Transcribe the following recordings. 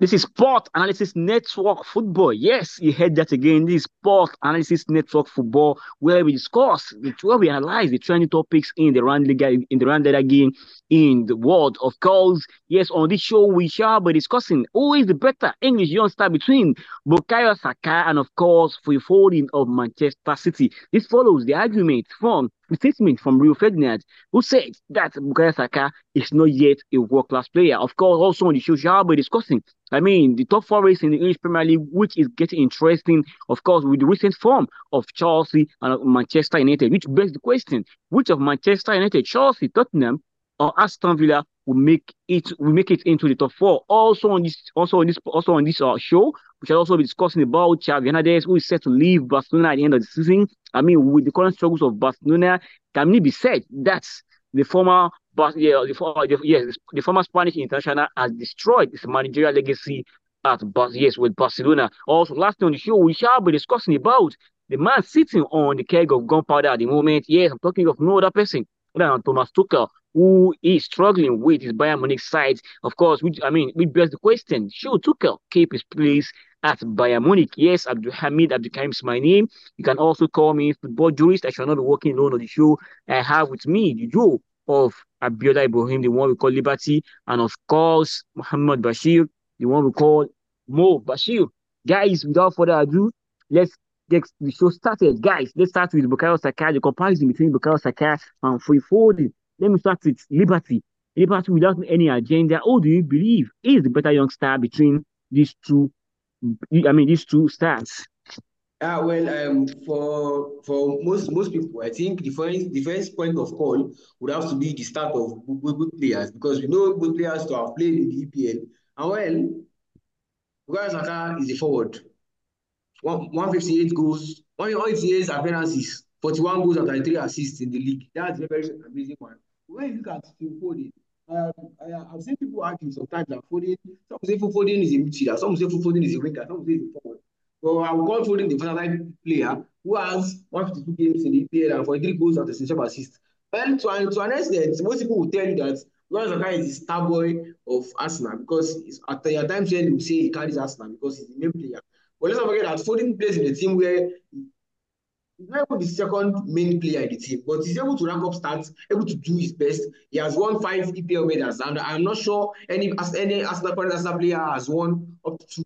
This is Sport Analysis Network Football. Yes, you heard that again. This is Sport Analysis Network Football, where we discuss, where we analyze the trending topics in the round Liga, in the round game in the world of course. Yes, on this show we shall be discussing who is the better English youngster between Bukayo Saka and of course Foden of Manchester City. This follows the argument from statement from Rio Ferdinand, who said that Bukayo Saka is not yet a world-class player. Of course, also on the show, shall be discussing, I mean, the top four race in the English Premier League, which is getting interesting, of course, with the recent form of Chelsea and Manchester United, which begs the question, which of Manchester United, Chelsea, Tottenham, or Aston Villa will make it will make it into the top four. Also on this, also on this, also on this uh, show, we shall also be discussing about Xavi Hernandez, who is set to leave Barcelona at the end of the season. I mean, with the current struggles of Barcelona, can it be said that the former, yeah, the, the, yes, the former Spanish international has destroyed his managerial legacy at yes with Barcelona. Also, lastly on the show, we shall be discussing about the man sitting on the keg of gunpowder at the moment. Yes, I'm talking of no other person than Thomas Tuchel, who is struggling with his Bayern Munich side. Of course, which I mean, we bears the question: Should Tuchel keep his place at Bayern Munich. Yes, Abdul Hamid Abdul Karim is my name. You can also call me football jurist. I shall not be working alone on the show. I have with me the duo of Abiola Ibrahim, the one we call Liberty, and of course Muhammad Bashir, the one we call Mo Bashir. Guys, without further ado, let's get the show started. Guys, let's start with Bukayo Saka, the comparison between Bukayo Saka and Phil Foden. Let me start with Liberty. Liberty without any agenda. Who do you believe is the better youngster between these two I mean, these two stars. Ah, well, um, for for most most people, I think the first the first point of call would have to be the start of good, good players because we know good players to have played in the EPL. And well, Bukayo Saka is a forward. One, 158 goals, 188 appearances, 41 goals and 33 assists in the league. That's a very amazing one. When you look at Phil Foden, um, I, have seen people argue sometimes that Foden, some say Foden is a midfielder, some say Foden is a winger, some say he's a forward. So I will call Foden the versatile player who has 152 games in the EPL and 43 goals and 67 assists. Well, to, to an extent, most people will tell you that Bukayo Saka is the star boy of Arsenal because at, at times when you say he carries Arsenal because he's the main player. But let's not forget that Foden plays in a team where he's not even the second main player in the team, but he's able to rank up stats, able to do his best. He has won five EPL medals, and I'm not sure any as any Arsenal player has won up to two.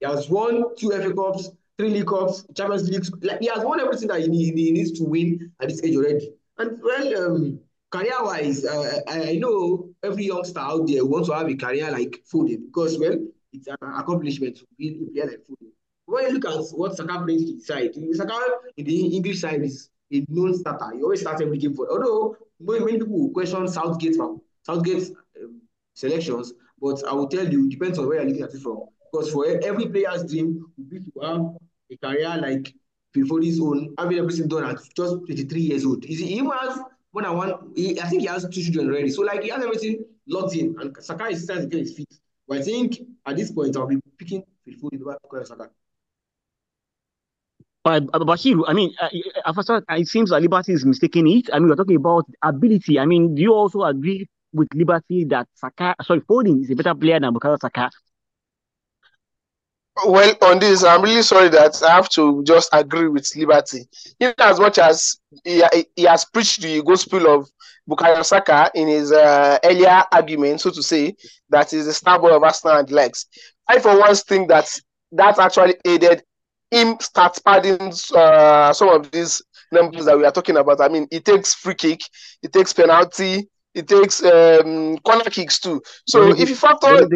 He has won two FA Cups, three League Cups, Champions League. Like, he has won everything that he, he needs to win at this age already. And well, um, career-wise, uh, I, I know every youngster out there wants to have a career like Foden because, well, it's an accomplishment to be a player like Foden when you look at what Saka brings to the side, Saka in the English side is a known starter. He always starts every game for. Although many people question Southgate Southgate's um, selections, but I will tell you, depends on where you're looking at it from. Because for every player's dream would be to have a career like Phil Foden's own, having everything done at just 23 years old. He even has more than one. I think he has two children already. So like he has everything locked in, and Saka is starting to get his feet. But I think at this point I'll be picking Phil Foden over Saka. Uh, Bashir, I mean, uh, uh, it seems that Liberty is mistaking it. I mean, we're talking about ability. I mean, do you also agree with Liberty that Saka, sorry, Foden is a better player than Bukayo Saka? Well, on this, I'm really sorry that I have to just agree with Liberty. In as much as he, he has preached the gospel of Bukayo Saka in his uh, earlier argument, so to say, that is the star boy of Arsenal and legs. I, for once, think that that actually aided him start padding uh, some of these numbers that we are talking about. I mean, it takes free kick, it takes penalty, it takes um, corner kicks too. So if you factor,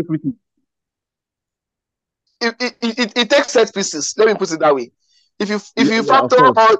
it, it, it, it, takes set pieces. Let me put it that way. If you if you factor all,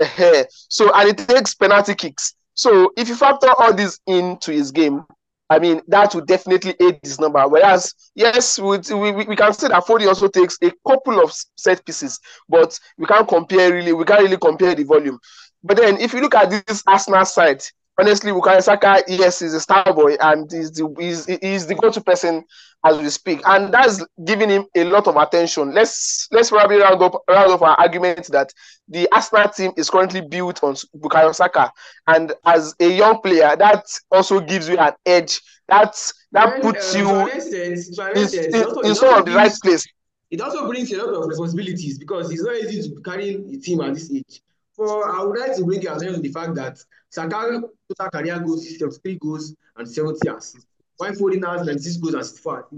uh, so and it takes penalty kicks. So if you factor all this into his game, I mean, that would definitely aid this number. Whereas, yes, we, we, we can say that Foley also takes a couple of set pieces, but we can't compare really, we can't really compare the volume. But then, if you look at this Arsenal side, honestly, Bukayo Saka, yes, is a star boy and is the, is, is the go-to person as we speak, and that's giving him a lot of attention. Let's let's probably round up round up our argument that the Arsenal team is currently built on Bukayo Saka, and as a young player, that also gives you an edge That that puts uh, you instance, in, in, in sort of the right place. It also brings a lot of responsibilities because it's not easy to carry a team at this age. For I would like to bring your attention to the fact that Saka total career goals system three goals and 70 assists. While Foden has 96 goals and 64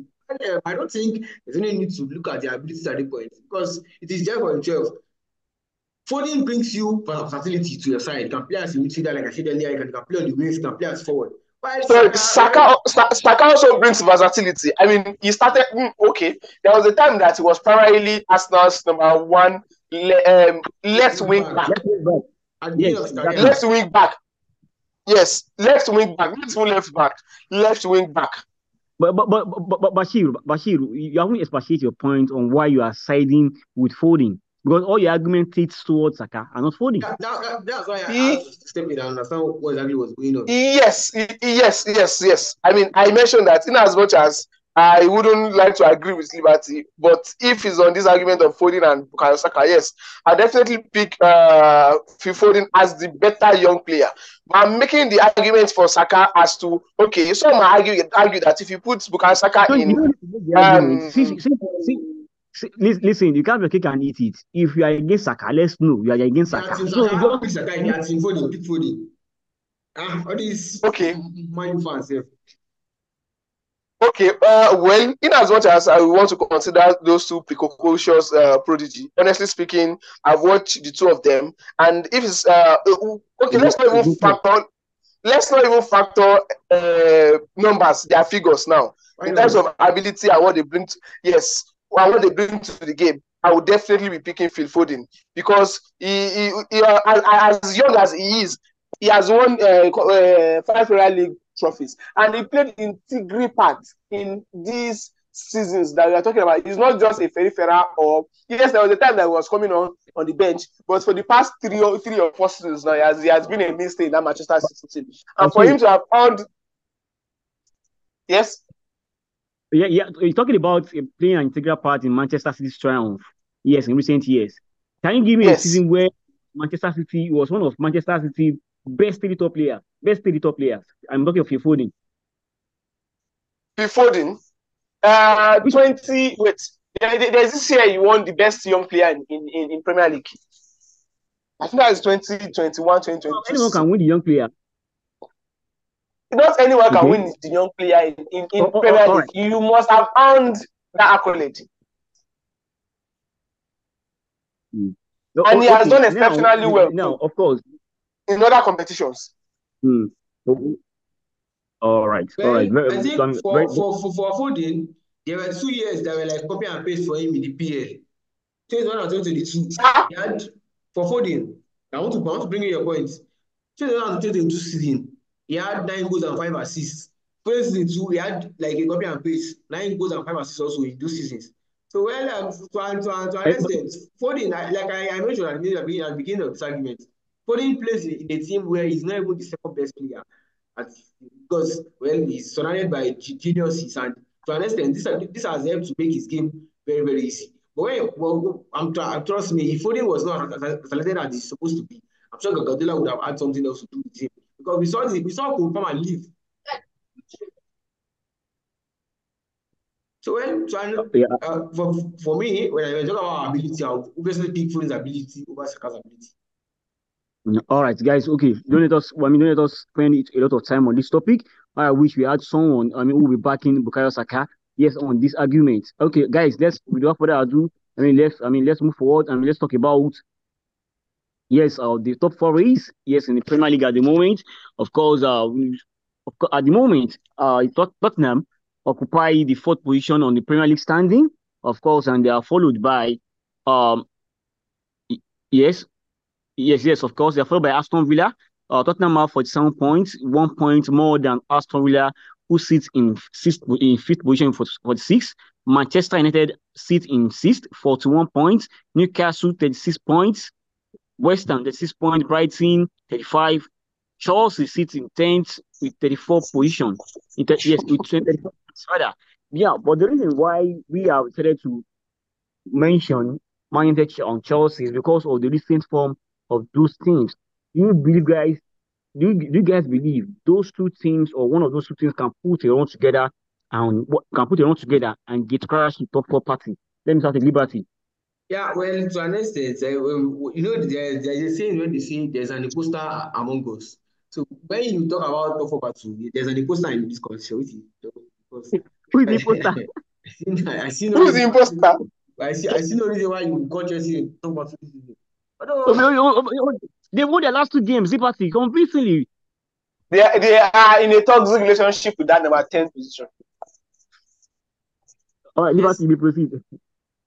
I don't think there's any need to look at the abilities at the point because it is there for himself. Foden brings you versatility to your side. You can play as a midfielder, like I said earlier, you can, you can play on the wings, you can play as forward. So Saka, Saka also brings versatility. I mean, he started mm, okay. There was a time that he was primarily Arsenal's number one um, left wing back. Yes, left wing back. Yes, left wing back. left even left back. Left wing back. But but but but, but Bashir, Bashir, you haven't expatiated your point on why you are siding with Foden because all your argument leads towards Saka and not Foden. That, that, that's why I he, asked step in and understand what exactly was going on. Yes, yes, yes, yes. I mean, I mentioned that in as much as I wouldn't like to agree with Liberty, but if it's on this argument of Foden and Bukayo Saka, yes, I definitely pick uh, Phil Foden as the better young player. But I'm making the argument for Saka as to okay, some might argue argue that if you put Bukayo Saka so in, um, see, see, see, listen, you can't be and eat it. If you are against Saka, let's know you are against Saka. Yeah, so Saka, pick Saka, yeah, Foden, pick Foden. Ah, all these okay, mind fans, yeah. Okay, uh, well, in as much as I want to consider those two precocious uh, prodigy, honestly speaking, I've watched the two of them, and if it's uh, okay, let's not even factor, let's not even factor uh, numbers, their figures now in terms of ability and what they bring. To, yes, and what they bring to the game. I would definitely be picking Phil Foden because he, he, he uh, as, as young as he is, he has won uh, uh, five Premier League trophies. And he played integral part in these seasons that we are talking about. He's not just a peripheral or yes, there was a time that he was coming on on the bench, but for the past three or three or four seasons now, he has, he has been a mainstay in that Manchester City team. And for him to have earned yes. Yeah, yeah. You're talking about playing an integral part in Manchester City's triumph. Yes, in recent years. Can you give me yes. a season where Manchester City was one of Manchester City best three top players? Best three top players. I'm talking of Foden. Foden. Uh, 20. Wait, there's this year you won the best young player in, in, in Premier League. I think that is 2021, 2022. anyone can win the young player. Not anyone can win the young player in, in, in oh, oh, Premier oh, League. Right. You must have earned that accolade. Mm. No, and he okay. has done exceptionally now, well. Now, of course, in other competitions. Hmm. All right, all right. I think for, for, for, for Foden, there were two years that were like copy and paste for him in the PL. 21 and 2022. Ah. He had, for Foden, I want to, I want to bring in your points. 21 and 2022 season, he had nine goals and five assists. 2022, he had like a copy and paste, nine goals and five assists also in two seasons. So, well, um, to, to, to, to an extent, Foden, like I, I mentioned at the beginning of this argument, Foden plays in a team where he's not even the second best player. At, because, well, he's surrounded by geniuses. And to an extent, this, this has helped to make his game very, very easy. But when, well, I'm, trust me, if Foden was not as talented as he's supposed to be, I'm sure Guardiola would have had something else to do with him. Because we saw, the, we saw him come and leave. So when so yeah. uh, for, for me, when I talk about ability, I'll obviously pick Foden's ability over Saka's ability. All right, guys. Okay, don't let us. I mean, don't let us spend a lot of time on this topic. I wish we had someone. I mean, who will be backing Bukayo Saka. Yes, on this argument. Okay, guys. Let's without further ado. I mean, let's. I mean, let's move forward and let's talk about. Yes, uh, the top four is yes in the Premier League at the moment. Of course, uh, at the moment, uh, Tottenham occupy the fourth position on the Premier League standing. Of course, and they are followed by, um, yes, Yes, yes, of course. They're followed by Aston Villa. Uh, Tottenham have 47 points, one point more than Aston Villa, who sits in sixth in fifth position for 46. Manchester United sit in sixth, 41 points. Newcastle, 36 points. West Ham, 36 points. Brighton, 35. Chelsea sits in 10th with 34 position. yes, with 34 rather. Yeah, but the reason why we are decided to mention Man United on Chelsea is because of the recent form of those teams. Do You believe, guys, do you, do you guys believe those two teams or one of those two teams can put a run together and can put a run together and get crashed to top four party? Let me start with Liberty. Yeah, well, to an extent, uh, you know, there, there's a saying when they say there's an imposter among us. So when you talk about top four party, there's an imposter in this conversation. Because Who is the imposter? I see no Who's the imposter? I see, I see no reason why you got Chelsea talk about this season. Oh, oh, oh, they won their last two games, Liberty, convincingly. They are, they are in a toxic relationship with that number 10 position. All right, Liberty, we proceed.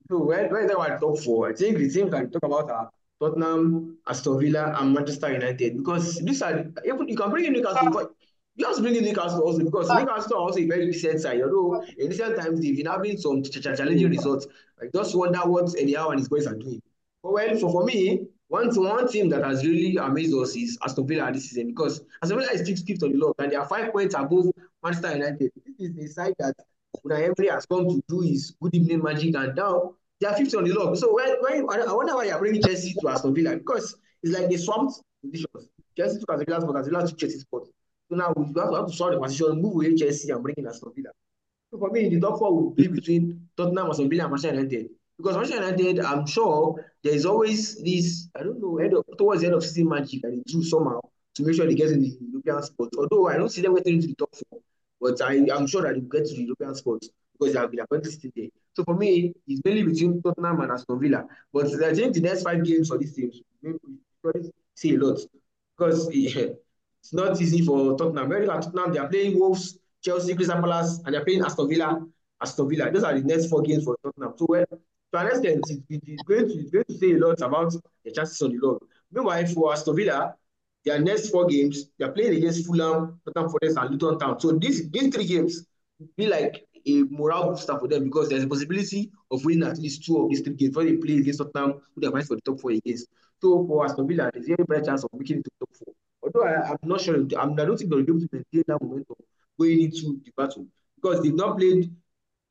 So when, when they were top four, I think the team can talk about are Tottenham, Aston Villa, and Manchester United because these are even you can bring in Newcastle, but you have bring in Newcastle also because Newcastle are also a very decent side. Although in recent times they've been having some challenging results. I just wonder what Eddie Howe and his boys are doing. Well, for, for me, one, one team that has really amazed us is Aston Villa this season because Aston Villa is still fifth on the log and they are five points above Manchester United. This is a side that Unai Emery has come to do his good evening magic and now they are fifth on the log. So when, when I wonder why you're bringing Chelsea to Aston Villa because it's like they swamped positions. Chelsea took Aston Villa spot, Aston Villa took Chelsea spot. So now we have to, have to swap the position, move away Chelsea and bring in Aston Villa. So for me, the top four will be between Tottenham, Aston Villa, and Manchester United. Because Manchester United, I'm sure there is always this, I don't know, of, towards the end of season magic they do somehow to make sure they get in the European spot. Although I don't see them getting into the top four, but I, I'm sure that they will get to the European spot because they have been appointed there. So for me, it's mainly between Tottenham and Aston Villa. But I think the next five games for these teams, maybe we see a lot because it's not easy for Tottenham. Very at Tottenham, they are playing Wolves, Chelsea, Crystal Palace, and they're playing Aston Villa. Aston Villa. Those are the next four games for Tottenham. So well, to an extent, it, it's, going to, it's going to say a lot about the chances on the log. Meanwhile, for Aston Villa, their next four games, they're playing against Fulham, Tottenham Forest, and Luton Town. So these, these three games be like a morale booster for them because there's a possibility of winning at least two of these three games before they play against Tottenham, who they're fighting for the top four against. So for Aston Villa, there's a very bright chance of making it to the top four. Although I, am not sure, I'm, I don't think they'll be able to maintain that momentum going into the battle because they've not played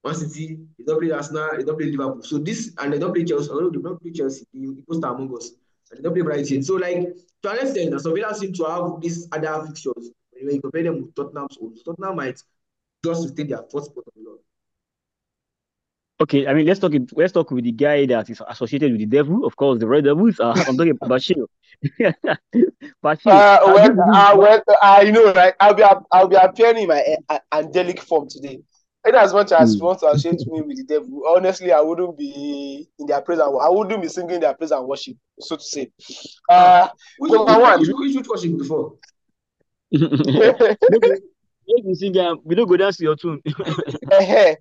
Man City, they don't play Arsenal, they don't play Liverpool. So this, and they don't play Chelsea, although they don't play Chelsea, the poster among us. And they don't play Brighton. So like, to an extent, Aston Villa seem to have these other fixtures. When you compare them with Tottenham's own, Tottenham might just sustain their fourth spot on the log. Okay, I mean, let's talk. Let's talk with the guy that is associated with the devil. Of course, the Red Devils. Uh, I'm talking about Bashir. Bashir. Uh, well, uh, well, uh, you know, right? I'll be, I'll be appearing in my uh, angelic form today. And as much as mm. want to associate me with the devil, honestly, I wouldn't be in their praise and I wouldn't be singing their praise and worship, so to say. Uh, which, number one, which, which worship before? Maybe sing, um, we don't go down to your tune.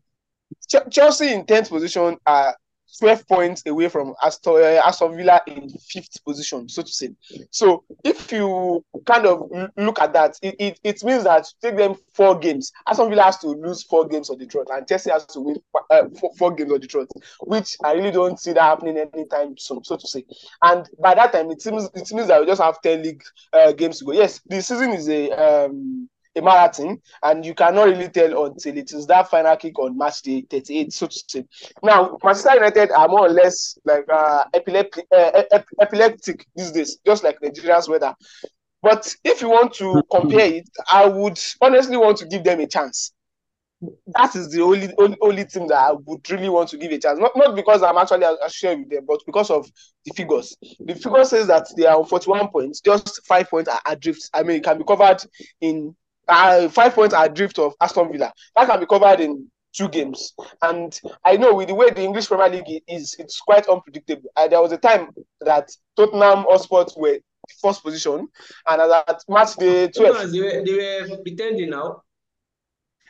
Chelsea in 10th position are 12 points away from Aston, uh, Aston Villa in fifth position, so to say. So if you kind of look at that, it, it, it means that take them four games. Aston Villa has to lose four games on the trot, and Chelsea has to win uh, four, four, games on the trot, which I really don't see that happening anytime soon, so to say. And by that time, it seems it means that we just have 10 league uh, games to go. Yes, the season is a um, a marathon, and you cannot really tell until it is that final kick on match day 38, so to say. Now, Manchester United are more or less like uh, epileptic, uh, epileptic these days, just like Nigeria's weather. But if you want to compare it, I would honestly want to give them a chance. That is the only, only only team that I would really want to give a chance. Not, not because I'm actually sharing with them, but because of the figures. The figure says that they are on 41 points, just five points are adrift. I mean, it can be covered in uh, five points are adrift of Aston Villa. That can be covered in two games. And I know with the way the English Premier League is, it's quite unpredictable. Uh, there was a time that Tottenham Hotspur were first position, and as at match day 12. They were, they were pretending now.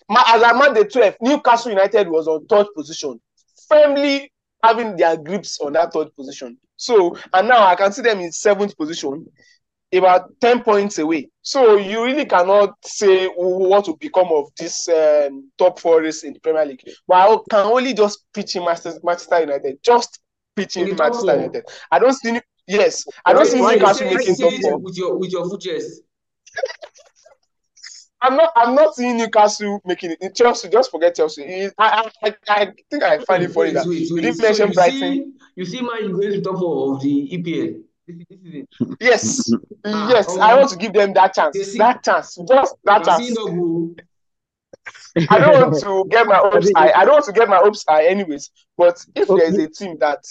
As at match day 12, Newcastle United was on third position, firmly having their grips on that third position. So, and now I can see them in seventh position about 10 points away. So you really cannot say what will become of this um, top four race in the Premier League. But I can only just pitch in Manchester United. Just pitch in Manchester United. I don't see yes, I don't see Newcastle making top four. With your with your foot chest. I'm not. I'm not seeing Newcastle making it. Chelsea, just forget Chelsea. I, I, I think I find it funny that you didn't mention Brighton. See, you see, man, you going to top four of the EPL. Yes, ah, yes, um, I want to give them that chance. See, that chance, just that chance. I don't want to get my hopes high. I don't want to get my hopes high, anyways. But if okay. there is a team that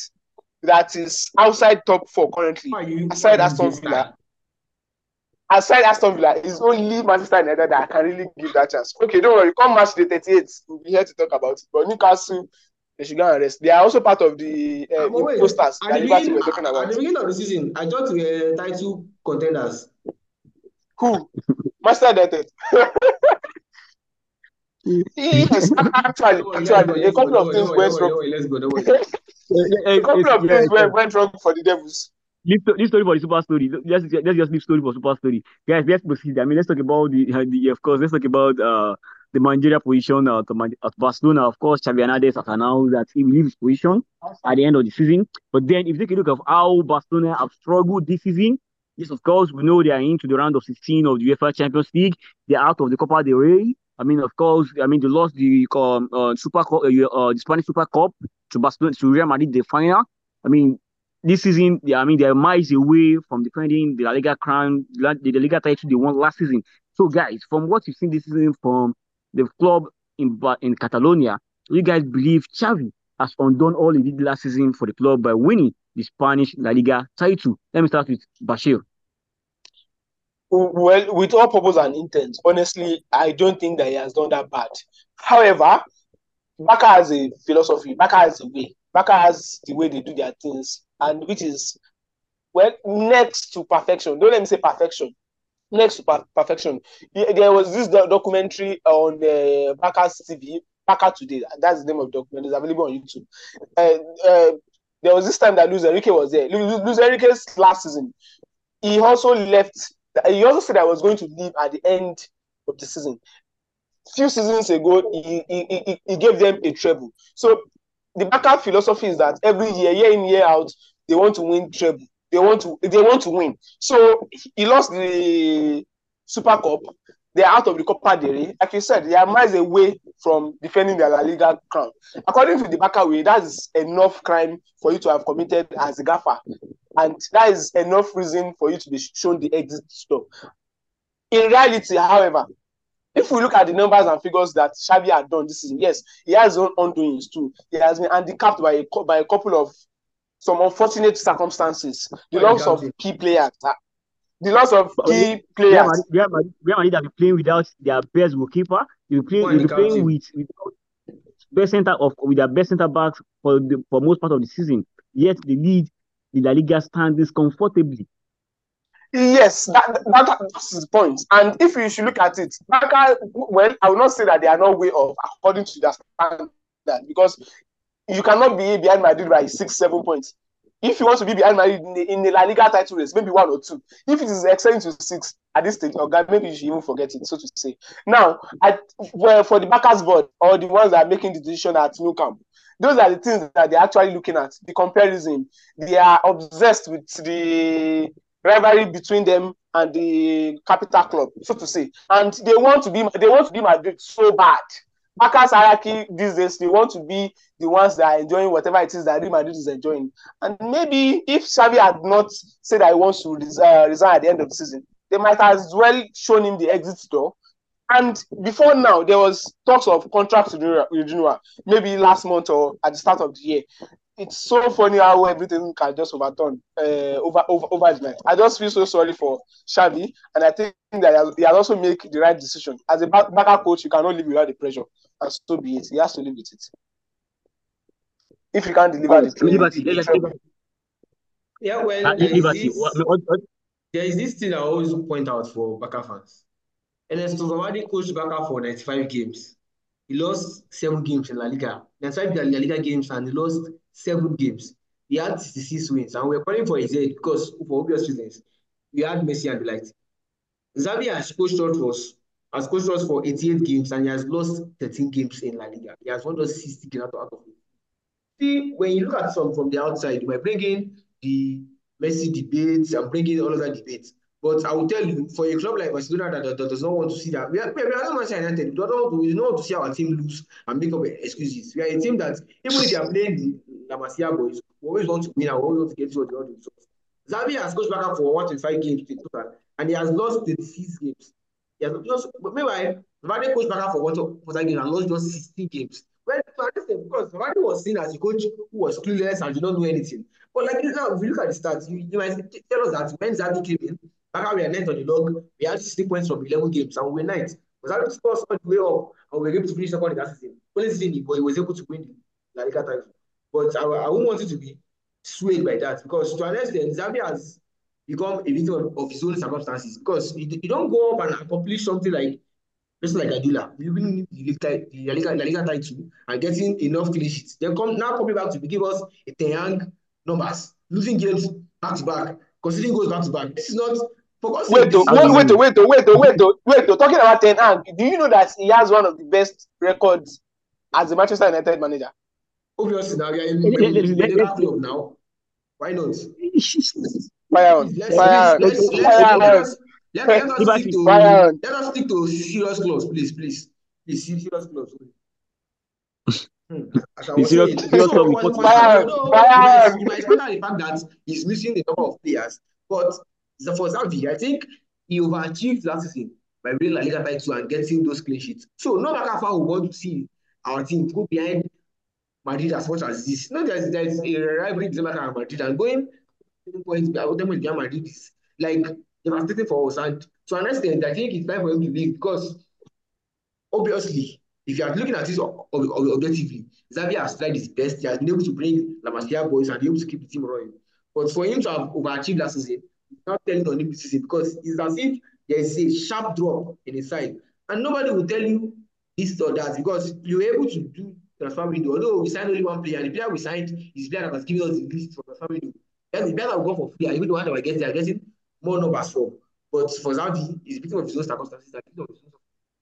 that is outside top four currently, aside Aston Villa, aside Aston Villa, it's only Manchester United that I can really give that chance. Okay, don't worry. Come match the 38th, we'll be here to talk about it. But Newcastle, they should go and rest. They are also part of the, uh, the posters that Liverpool were talking about. At the beginning of the season, I thought we were title contenders. Who? Master United. yes, actually, actually, a couple of things went wrong. A couple of things went wrong for the Devils. Leave, leave story for the super story. Let's, let's just leave story for super story. Guys, let's proceed. I mean, let's talk about the, the of course, let's talk about uh, the managerial position uh, at Barcelona. Of course, Xavi Hernandez has announced that he will leave his position at the end of the season. But then, if you take a look at how Barcelona have struggled this season, yes, of course, we know they are into the round of 16 of the UEFA Champions League. They're out of the Copa del Rey. I mean, of course, I mean, they lost the um, uh, Super Cup, uh, uh, the Spanish Super Cup to Barcelona, to Real Madrid, the final. I mean, this season, they, I mean, they're miles away from defending the La Liga crown, the, the Liga title they won last season. So, guys, from what you've seen this season from the club in in Catalonia, you guys believe Xavi has undone all he did last season for the club by winning the Spanish La Liga title? Let me start with Bashir. Well, with all purpose and intent, honestly, I don't think that he has done that bad. However, Barca has a philosophy, Barca has a way, Barca has the way they do their things and which is well next to perfection. Don't let me say perfection. Next to per- perfection. There was this documentary on uh, Barca's TV, Barca Today. That's the name of the document. It's available on YouTube. Uh, uh, there was this time that Luis Enrique was there. Luis Enrique's last season, he also left. He also said I was going to leave at the end of the season. Few seasons ago, he, he, he, he gave them a treble. So the Barca philosophy is that every year, year in, year out, they want to win treble. They want to they want to win. So he lost the Super Cup. They're out of the Copa del Rey. Like you said, they are miles away from defending their La Liga crown. According to the Barca way, that is enough crime for you to have committed as a gaffer. And that is enough reason for you to be shown the exit stop. In reality, however, if we look at the numbers and figures that Xavi had done this season, yes, he has his own undoings too. He has been handicapped by a, by a couple of some unfortunate circumstances. The loss of key players. Ah, the loss of oh, key players. Real Madrid, Real Madrid have been playing without their best goalkeeper. They'll be playing, they'll be playing with, with best center of with their best center backs for the for most part of the season. Yet they lead the La Liga standings comfortably. Yes, that, that, that's the point. And if you should look at it, Barca, well, I will not say that they are not way off according to their standard because you cannot be behind Madrid by six, seven points. If you want to be behind Madrid in the, in the La Liga title race, maybe one or two. If it is extending to six at this stage, or maybe you should even forget it, so to say. Now, I, well, for the backers board or the ones that are making the decision at Nou Camp, those are the things that they're actually looking at. The comparison. They are obsessed with the rivalry between them and the capital club, so to say. And they want to be they want to be Madrid so bad. Barca's hierarchy these days, they want to be the ones that are enjoying whatever it is that Real Madrid is enjoying. And maybe if Xavi had not said that he wants to uh, resign at the end of the season, they might as well shown him the exit door. And before now, there was talks of contracts contract renewal, maybe last month or at the start of the year it's so funny how everything can just overturn uh, over over overnight. I just feel so sorry for Xavi, and I think that he has also made the right decision. As a back, backup coach, you cannot live without the pressure, and so be it. He has to live with it. If you can't deliver the play, liberty, the yeah, well, uh, there, is this, there is this thing I always point out for Barca fans. Ernesto Valverde coached Barca for 95 games. He lost seven games in La Liga. 95 La Liga games, and he lost seven games. He had 66 wins, and we're calling for his head because, for obvious reasons, we had Messi and the likes. Xavi has coached us, has coached us for 88 games, and he has lost 13 games in La Liga. He has won just 60 games out of it. See, when you look at some from the outside, we're bringing the Messi debates and bringing all of that debates. But I will tell you, for a club like Barcelona that, that, that does not want to see that, we are, we are not Manchester United. We don't want to, we don't want to see our team lose and make up excuses. We are a team that, even if they are playing the La Masia boys, we always want to win and we always want to get to the results. Xavi has coached Barca for 125 games in total, and he has lost 36 games. He has lost, meanwhile, Valverde coached Barca for 145 games and lost just 16 games. Well, because Valverde was seen as a coach who was clueless and did not know anything. But like now, if you look at the stats, you, you might tell us that when Xavi came in, Barca were ninth on the log. We had 60 points from 11 games, and we were ninth. Was Xavi scored all the way up, and we were able to finish second in that season. Only season, but he was able to win the La Liga title. But I, I won't want it to be swayed by that because to an extent, Xavi has become a victim of, of his own circumstances because you, you don't go up and accomplish something like just like Adula, you win the La Liga, La Liga title and getting enough clean sheets. Then come now coming back to give us a Ten Hag numbers, losing games back to back, conceding goals back to back. This is not Wait, though, wait, wait, wait, wait, wait, wait, wait, wait, talking about Ten Hag, do you know that he has one of the best records as a Manchester United manager? Obviously, now we are in the club now. Why not? Fire on. Fire on. Let, let, us stick to, let us stick to serious clause, please, please. Please, serious clause. Hmm. As I was saying, so, so, was, fire, fire. You might expect the fact that he's missing the number of players, but for Xavi, I think he overachieved last season by winning La Liga title and getting those clean sheets. So no matter how far we want to see our team go behind Madrid as much as this. No, there's there's a rivalry between Barca and Madrid, and going points them with Real Madrid is like devastating for us. And to an extent, I think it's time for him to leave because obviously, if you are looking at this objectively, Xavi has tried his best. He has been able to bring La Masia boys and be able to keep the team running. But for him to have overachieved last season, not telling on him this season because it's as if there is a sharp drop in his side. And nobody will tell you this or that because you're able to do transfer window. Although we signed only one player, the player we signed is the player that was giving us the list for transfer window. That's the player that will go for free, and even the one that we get, they are getting more numbers from. But for Xavi, he's victim of his own circumstances.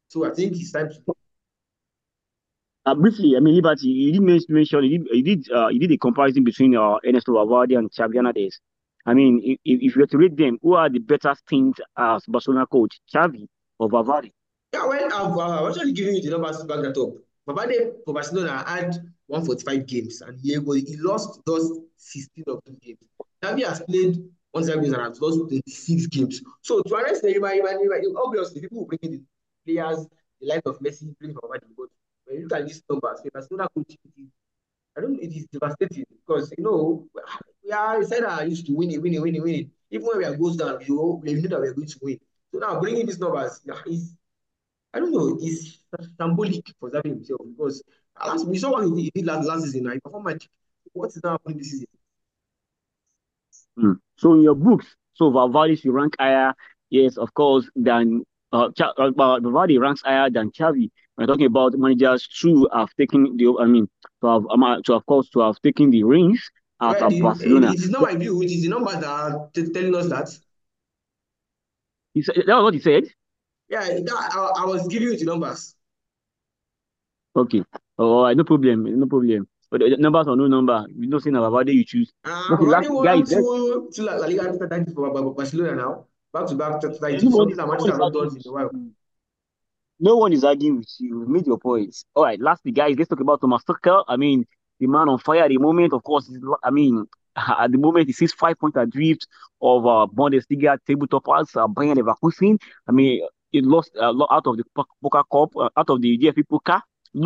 So I think it's time to. Uh, briefly, I mean, Liberty, you did mention, you did, you did, uh, you did a comparison between uh, Ernesto Valverde and Xavi Hernandez. I mean, if, if you were to rate them, who are the better things as Barcelona coach, Xavi or Valverde? Yeah, well, I've uh, actually given you the numbers to back that up. Valverde for Barcelona had 145 games and he, he lost those 16 of those games. Xavi has played 175 games and has lost 26 games. So to you might, obviously people will bring in the players, the line of Messi playing for Valverde, but when you look at these numbers, Barcelona coach, I don't it is devastating because you know we are said I used to win it, win it, win it, win it. Even when we are goes down, we, we knew that we are going to win. So now bringing these numbers is I don't know, it's symbolic for Xavi himself because last, we saw what he did last, last season. I performed my what is now happening this season? Mm. So in your books, so Valverde should rank higher, yes, of course, than uh, uh Valverde ranks higher than Xavi. We're talking about managers who have taken the, I mean, to have, um, to of course, to have taken the rings at well, Barcelona. It is not my view. It is the numbers that are telling us that. He said, that was what he said. Yeah, that, I, I was giving you the numbers. Okay. Oh, no problem. No problem. But the numbers or no number, we don't say now about you choose. Uh, last guy to, to La Liga after for Barcelona now. Back to back to something that Manchester have done in a while. No one is arguing with you. You made your points. All right, lastly, guys, let's talk about Thomas Tuchel. I mean, the man on fire at the moment, of course, I mean, at the moment, he sees five points adrift of uh, Bundesliga table toppers, uh, Bayer Leverkusen. I mean, he lost a lot out of the Pokal Cup, uh, out of the DFB Pokal.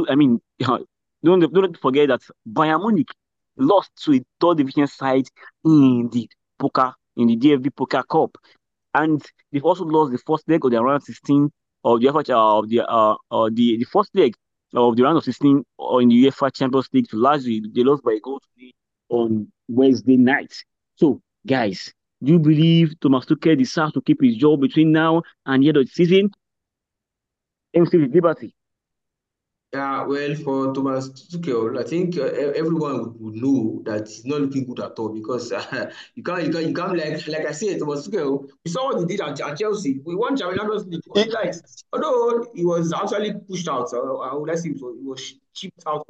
I mean, don't, don't forget that Bayern Munich lost to a third division side in the Pokal in the DFB Pokal Cup, and they've also lost the first leg of the round 16 of the UEFA uh, of the uh, uh the the first leg of the round of 16 uh, in the UEFA Champions League to Lazio. They lost by a goal on Wednesday night. So, guys, do you believe Thomas Tuchel deserves to keep his job between now and the end of the season? MC Liberty. Yeah, well, for Thomas Tuchel, I think uh, everyone would, would, know that he's not looking good at all because uh, you can't, you can't, you can't like, like I said, Thomas Tuchel. We saw what he did at, at Chelsea. We won Champions League. Like, although he was actually pushed out, so I would say he was chipped out.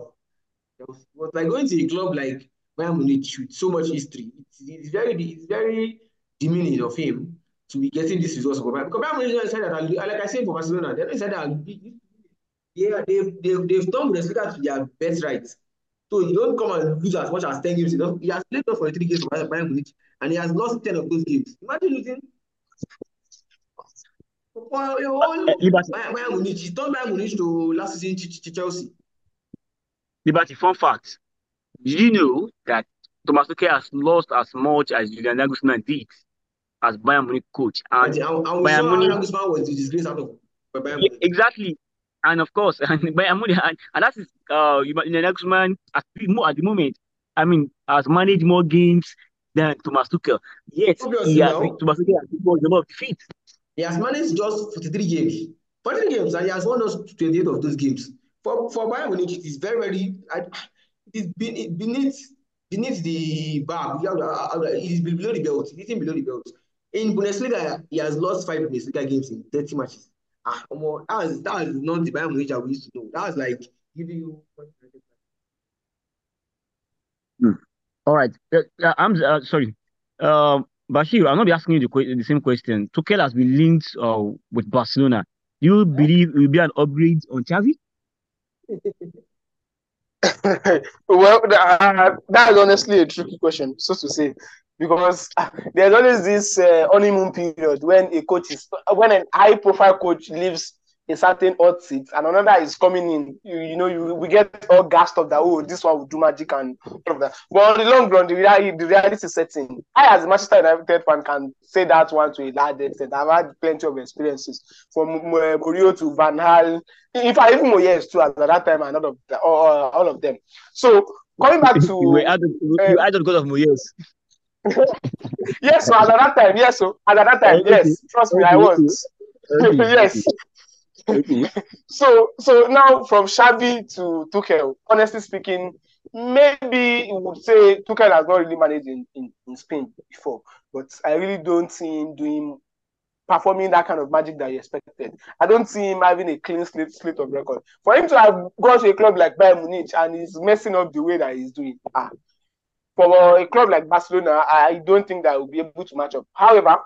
It was, it was like going to a club like Bayern Munich with so much history. It's, it's very it's very demeaning of him to be getting this results for Bayern. Because Bayern Munich said that, like I said for Barcelona, they said that yeah, they've, they've, they've done respect to their best rights. So you don't come and lose as much as 10 games. He has played for three games for Bayern Munich and he has lost 10 of those games. Imagine losing. For your whole eh, Bayern Munich, he turned Bayern Munich to last season to Chelsea. Liberty, fun fact. Did you know that Thomas Tuchel has lost as much as Julian Nagelsmann did as Bayern Munich coach? And, and, and Bayern Munich Nagelsmann was the disgrace out of Bayern Munich. Exactly and of course, and Bayern Munich, and, and that is uh, the next man at, at the moment. I mean, has managed more games than Thomas Tuchel. Yet, he has, Thomas Tuchel has more number of defeats. He has managed just 43 games. 43 games, and he has won us 28 of those games. For for Bayern Munich, it is very, very, it is beneath beneath the bar. It is below the belt. Is below the belt. In Bundesliga, he has lost five Bundesliga games in 30 matches. Ah, that was that was not the Bayern Munich we used to know. That was like giving you. Hmm. All right. Uh, I'm uh, sorry. Uh, Bashir, I'm not be asking you the, the same question. Tuchel has been linked uh, with Barcelona. Do you believe it will be an upgrade on Xavi? well, uh, that is honestly a tricky question, so to say because uh, there's always this uh, honeymoon period when a coach is when an high profile coach leaves a certain hot seat and another is coming in. You, you know you we get all gassed up that oh this one will do magic and all of that. But on the long run the reality the reality is setting. I as a manchester united fan can say that one to a large extent. I've had plenty of experiences from uh, Mourinho to van Gaal. In fact even Moyes too at that time and all of the, all, all of them. So coming back to you added, uh, added because of Moyes. Yes, so at that time, yes, so at that time, yes. Trust me, I was. yes. so so now from Xavi to Tuchel, honestly speaking, maybe you would say Tuchel has not really managed in, in, in Spain before, but I really don't see him doing performing that kind of magic that he expected. I don't see him having a clean slate, slate of record. For him to have gone to a club like Bayern Munich and he's messing up the way that he's doing, ah, for a club like Barcelona, I don't think that will be able to match up. However,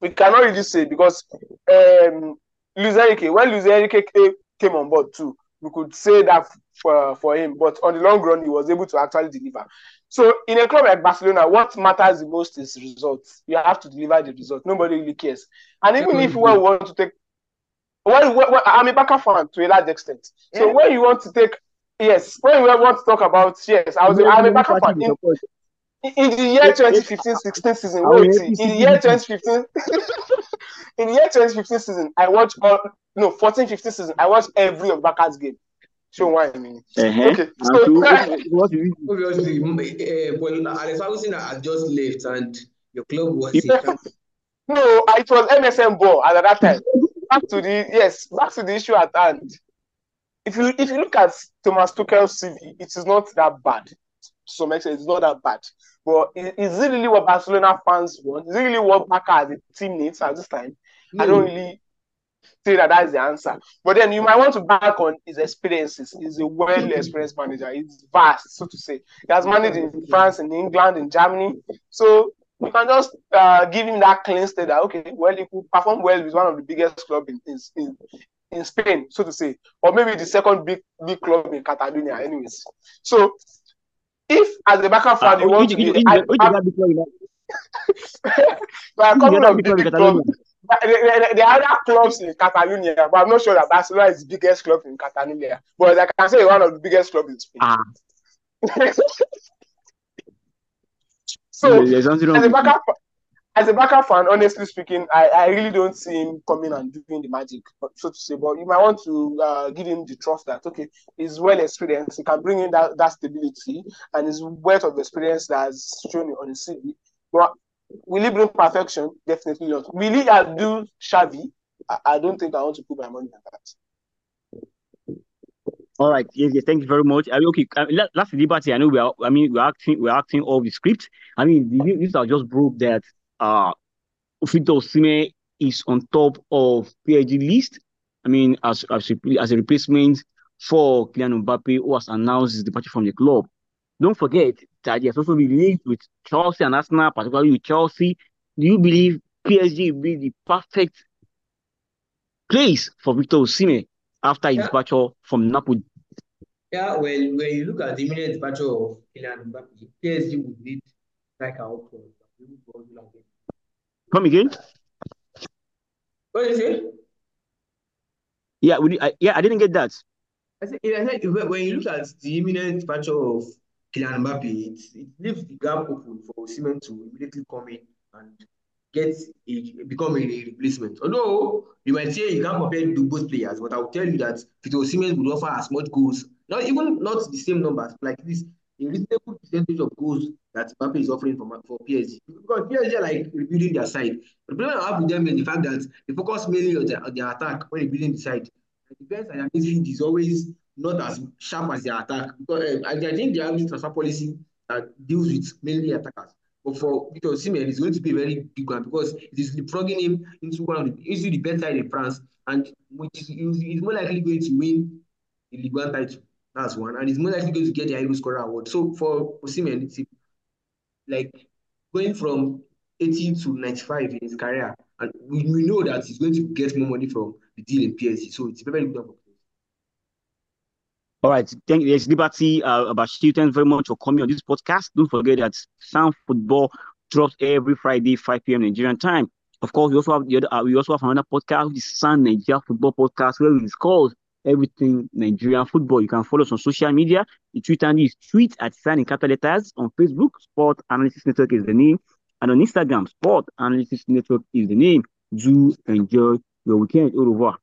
we cannot really say because um, Luis Enrique, when Luis Enrique came on board too, we could say that for, for him. But on the long run, he was able to actually deliver. So in a club like Barcelona, what matters the most is results. You have to deliver the result. Nobody really cares. And even if we want to take, well, well, I'm a Barca fan to a large extent. So yeah. when you want to take Yes, when we want to talk about yes, I was I'm a Barca fan. In, in the year 2015-16 season, wait, in the year 2015, in the year 2015 season, I watched all no 14-15 season, I watched every of Barca's game. Show why I mean. Uh-huh. Okay, so obviously, uh, well, Alex Ferguson had just left, and your club was. no, it was MSN ball at that time. back to the yes, back to the issue at hand if you if you look at Thomas Tuchel's CV, it is not that bad. So some extent, it's not that bad. But is, it really what Barcelona fans want? Is it really what Barca as a team needs at this time? Mm. I don't really say that that's the answer. But then you might want to back on his experiences. He's a well experienced manager. He's vast, so to say. He has managed in France, in England, in Germany. So you can just uh, give him that clean state that okay, well, he could perform well with one of the biggest clubs in, in, in Spain, so to say, or maybe the second big big club in Catalonia, anyways. So, if as a Barca fan uh, you want to be, I, I'm coming of big club. There are other clubs in Catalonia, but I'm not sure that Barcelona is the biggest club in Catalonia. But I can say one of the biggest clubs in Spain. Ah. so, as a Barca, as a Barca fan, honestly speaking, I, I really don't see him coming and doing the magic, so to say. But you might want to uh, give him the trust that okay, he's well experienced, he can bring in that, that stability, and his wealth of experience that's shown on his CV. But will he bring perfection? Definitely not. Will he do Xavi? I, I don't think I want to put my money on that. All right. Yes, yes. Thank you very much. I mean, okay. Last liberty. I know we are. I mean, we're acting. We're acting all the script. I mean, these are just proof that uh, Victor Osimhen is on top of PSG list. I mean, as, as, as a replacement for Kylian Mbappe, who has announced his departure from the club. Don't forget that also been linked with Chelsea and Arsenal, particularly with Chelsea. Do you believe PSG will be the perfect place for Victor Osimhen after his yeah. departure from Napoli? Yeah, well, when you look at the imminent departure of Kylian Mbappe, PSG would need striker up front. Come again? What did you say? Yeah, we, I, yeah, I didn't get that. I said, I said when you look at the imminent departure of Kylian Mbappe, it, it leaves the gap open for Osimhen to immediately come in and get a, become a, replacement. Although you might say you can't compare to both players, but I will tell you that Victor Osimhen would offer as much goals, not even not the same numbers, like this, a reasonable percentage of goals that Mbappe is offering for, for PSG. Because PSG are like rebuilding their side. The problem I have with them is the fact that they focus mainly on their, on their attack when rebuilding the side. The defense and midfield is always not as sharp as their attack. Because uh, I think they have this transfer policy that deals with mainly attackers. But for Victor Osimhen, it's going to be a very big one because it is leapfrogging him into one of the into the best side in France, and which is he's more likely going to win the Ligue 1 title. That's one, and he's more likely going to get the Hero Scorer award. So for Osimhen, it's like going from 80 to 95 in his career, and we, we know that he's going to get more money from the deal in PSG. So it's very good all right. Thank you. Yes, Liberty uh, Abashir, thanks very much for coming on this podcast. Don't forget that SAN Football drops every Friday, 5 p.m. Nigerian time. Of course, we also have the other, uh, we also have another podcast, the SAN Nigeria Football Podcast, where it's called Everything Nigerian Football. You can follow us on social media. The Twitter is tweet at SAN in capital letters. On Facebook, Sport Analysis Network is the name. And on Instagram, Sport Analysis Network is the name. Do enjoy your weekend. Au revoir.